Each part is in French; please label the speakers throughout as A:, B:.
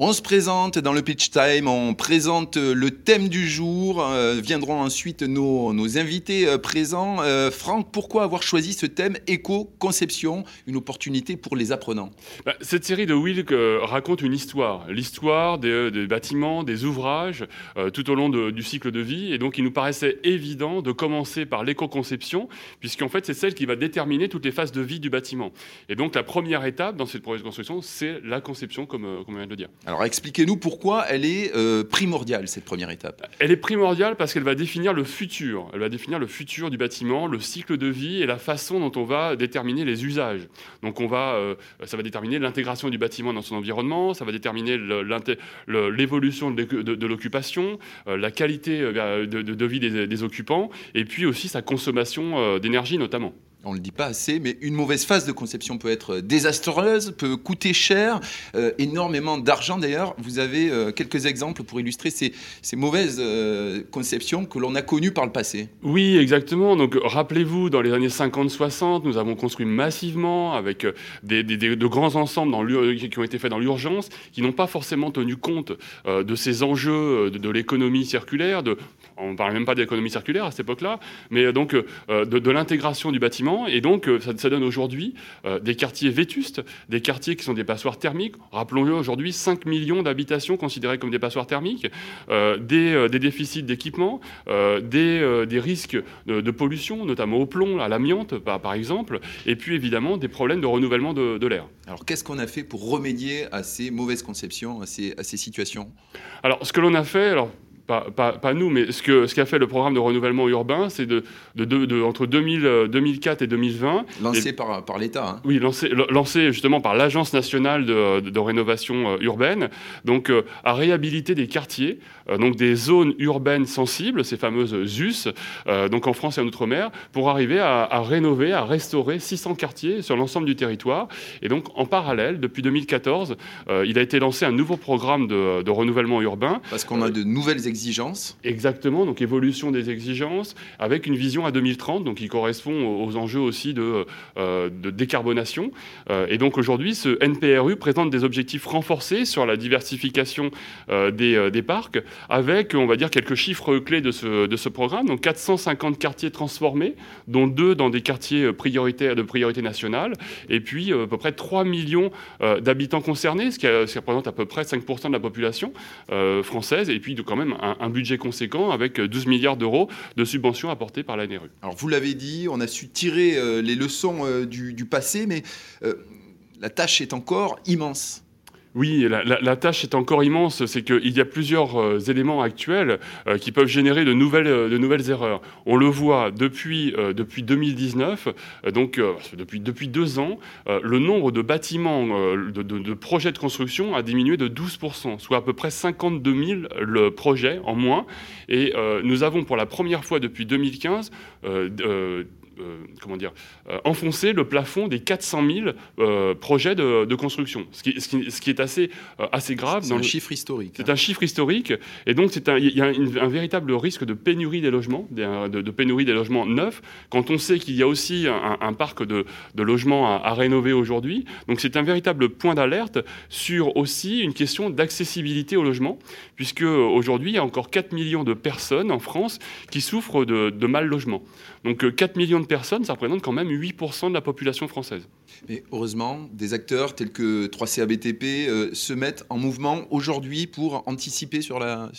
A: On se présente dans le pitch time, on présente le thème du jour, euh, viendront ensuite nos, invités euh, présents. Euh, Franck, pourquoi avoir choisi ce thème éco-conception, une opportunité pour les apprenants?
B: Bah, Cette série de Wilk euh, raconte une histoire, l'histoire des, bâtiments, des ouvrages, euh, tout au long du cycle de vie. Et donc, il nous paraissait évident de commencer par l'éco-conception, puisqu'en fait, c'est celle qui va déterminer toutes les phases de vie du bâtiment. Et donc, la première étape dans cette projet de construction, c'est la conception, comme, euh, comme on vient de le dire.
A: Alors expliquez-nous pourquoi elle est euh, primordiale, cette première étape.
B: Elle est primordiale parce qu'elle va définir le futur. Elle va définir le futur du bâtiment, le cycle de vie et la façon dont on va déterminer les usages. Donc on va, euh, ça va déterminer l'intégration du bâtiment dans son environnement, ça va déterminer l'évolution de, l'occupation, euh, la qualité de, vie des, occupants et puis aussi sa consommation d'énergie notamment.
A: On ne le dit pas assez, mais une mauvaise phase de conception peut être désastreuse, peut coûter cher, euh, énormément d'argent d'ailleurs. Vous avez euh, quelques exemples pour illustrer ces, mauvaises euh, conceptions que l'on a connues par le passé.
B: Oui, exactement. Donc, rappelez-vous, dans les années 50-60, nous avons construit massivement avec euh, des, de grands ensembles dans qui ont été faits dans l'urgence, qui n'ont pas forcément tenu compte euh, de ces enjeux euh, de, de l'économie circulaire. De, on ne parlait même pas d'économie circulaire à cette époque-là, mais euh, donc euh, de, de l'intégration du bâtiment. Et donc, euh, ça, ça donne aujourd'hui des quartiers vétustes, des quartiers qui sont des passoires thermiques. Rappelons-le, aujourd'hui, 5 millions d'habitations considérées comme des passoires thermiques, des, des déficits d'équipement, des, des risques de, de pollution, notamment au plomb, à l'amiante par, par exemple, et puis évidemment des problèmes de renouvellement de, de l'air.
A: Alors qu'est-ce qu'on a fait pour remédier à ces mauvaises conceptions, à ces, à ces situations?
B: Alors ce que l'on a fait, alors pas, pas- pas nous, mais ce qu'a ce qu'a fait le programme de renouvellement urbain, c'est de, de, de- de- entre 2000, euh, 2004 et 2020,
A: Lancées par, par l'État hein.
B: Oui, lancé, lancé justement par l'Agence nationale de, rénovation euh, urbaine, donc euh, à réhabiliter des quartiers, euh, donc des zones urbaines sensibles, ces fameuses ZUS, euh, donc en France et en Outre-mer, pour arriver à, à rénover, à restaurer 600 quartiers sur l'ensemble du territoire. Et donc en parallèle, depuis 2014, euh, il a été lancé un nouveau programme de, de renouvellement urbain
A: Parce qu'on a de nouvelles exigences.
B: Exactement, donc évolution des exigences avec une vision à 2030, donc qui correspond aux enjeux aussi de, euh, décarbonation. Euh, et donc aujourd'hui, ce NPRU présente des objectifs renforcés sur la diversification euh, des, des parcs, avec, on va dire, quelques chiffres clés de ce, de ce programme. Donc 450 quartiers transformés, dont deux dans des quartiers prioritaires de priorité nationale, et puis à peu près 3 millions d'habitants concernés, ce qui, représente à peu près 5% de la population française, et puis de quand même un, un budget conséquent avec 12 milliards d'euros de subventions apportées par la NRU.
A: Alors vous l'avez dit, on a su tirer euh, les leçons euh, du, passé, mais euh, la tâche est encore immense.
B: Oui, la, tâche est encore immense, c'est qu'il y a plusieurs euh, éléments actuels euh, qui peuvent générer de nouvelles, euh, de nouvelles erreurs. On le voit depuis, depuis 2019, euh, donc depuis, depuis deux ans, le nombre de bâtiments, de, de- projets de construction a diminué de 12%, soit à peu près 52 000 le projet en moins. Et nous avons pour la première fois depuis 2015 euh, comment dire, euh, enfoncer le plafond des 400 000 euh, projets de, de construction, ce qui, ce qui- ce qui est assez, assez grave.
A: C'est un
B: le-
A: chiffre historique.
B: c'est un chiffre historique, et donc il y a une- un véritable risque de pénurie des logements, de, de pénurie des logements neufs, quand on sait qu'il y a aussi un, un parc de, de logements à, à rénover aujourd'hui. Donc c'est un véritable point d'alerte sur aussi une question d'accessibilité au logement, puisque aujourd'hui il y a encore 4 millions de personnes en France qui souffrent de, de mal logement. Donc euh, 4 millions de personnes, ça représente quand même 8% de la population française.
A: Mais heureusement, des acteurs tels que 3CABTP euh, se mettent en mouvement aujourd'hui pour anticiper sur, la,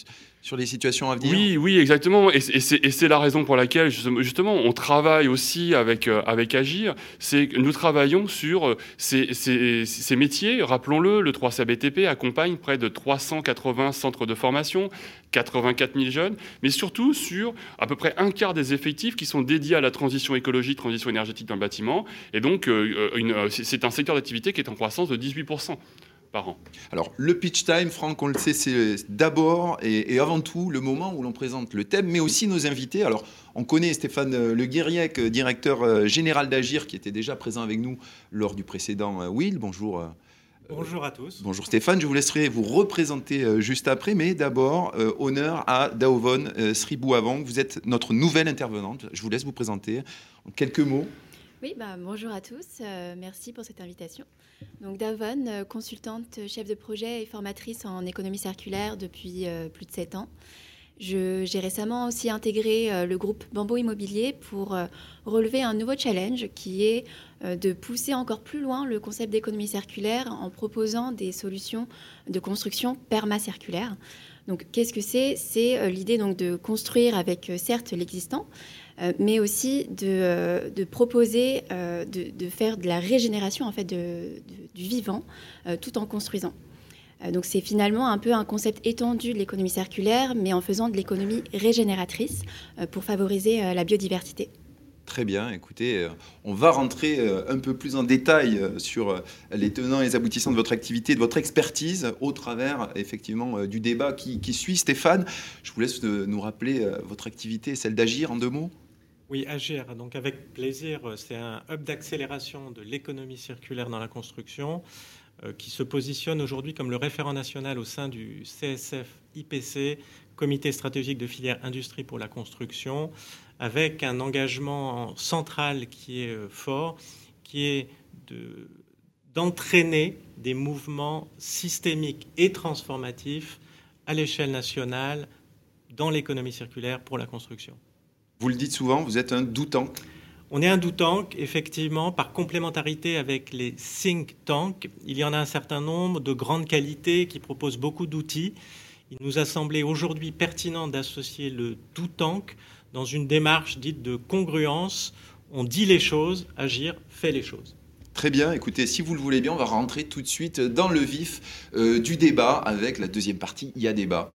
A: sur les situations à venir.
B: Oui, oui, exactement. Et, c'est- la raison pour laquelle, justement, on travaille aussi avec, euh, avec Agir. C'est nous travaillons sur euh, ces, métiers. Rappelons-le, le 3CBTP accompagne près de 380 centres de formation, 84 000 jeunes, mais surtout sur à peu près un quart des effectifs qui sont dédiés à la transition écologique, transition énergétique dans le bâtiment. Et donc, c'est c'est un secteur d'activité qui est en croissance de 18% par an.
A: Alors, le pitch time, Franck, on le sait, c'est d'abord et, et avant tout le moment où l'on présente le thème, mais aussi nos invités. Alors, on connaît Stéphane euh, Le Guiriec, euh, directeur euh, général d'Agir, qui était déjà présent avec nous lors du précédent euh, Will. Bonjour. euh,
C: Bonjour à tous.
A: Bonjour Stéphane, je vous laisserai vous représenter euh, juste après, mais d'abord, euh, honneur à Daovon euh, Sribouavang. Vous êtes notre nouvelle intervenante. Je vous laisse vous présenter en quelques mots.
C: Oui, bah, bonjour à tous. Euh, merci pour cette invitation. Donc Davon, euh, consultante, chef de projet et formatrice en économie circulaire depuis euh, plus de 7 ans. J'ai récemment aussi intégré le groupe Bamboo Immobilier pour relever un nouveau challenge qui est de pousser encore plus loin le concept d'économie circulaire en proposant des solutions de construction permacirculaire. Donc qu'est-ce que c'est? C'est l'idée donc de construire avec certes l'existant, mais aussi de, euh, proposer euh, de, faire de la régénération en fait du vivant tout en construisant. Donc c'est finalement un peu un concept étendu de l'économie circulaire, mais en faisant de l'économie régénératrice pour favoriser la biodiversité.
A: Très bien, écoutez, on va rentrer un peu plus en détail sur les tenants et les aboutissants de votre activité, de votre expertise, au travers effectivement du débat qui suit. Stéphane, je vous laisse nous rappeler votre activité, celle d'agir en deux mots.
D: Oui, Agir, donc avec plaisir, c'est un hub d'accélération de l'économie circulaire dans la construction euh, qui se positionne aujourd'hui comme le référent national au sein du CSF IPC, Comité stratégique de filière industrie pour la construction, avec un engagement central qui est euh, fort, qui est d'entraîner des mouvements systémiques et transformatifs à l'échelle nationale dans l'économie circulaire pour la construction.
A: Vous le dites souvent, vous êtes un doutant.
D: On est un doutank, effectivement, par complémentarité avec les think tanks. Il y en a un certain nombre de grandes qualités qui proposent beaucoup d'outils. Il nous a semblé aujourd'hui pertinent d'associer le doutank dans une démarche dite de congruence. On dit les choses, agir fait les choses.
A: Très bien, écoutez, si vous le voulez bien, on va rentrer tout de suite dans le vif euh, du débat avec la deuxième partie, il y a débat.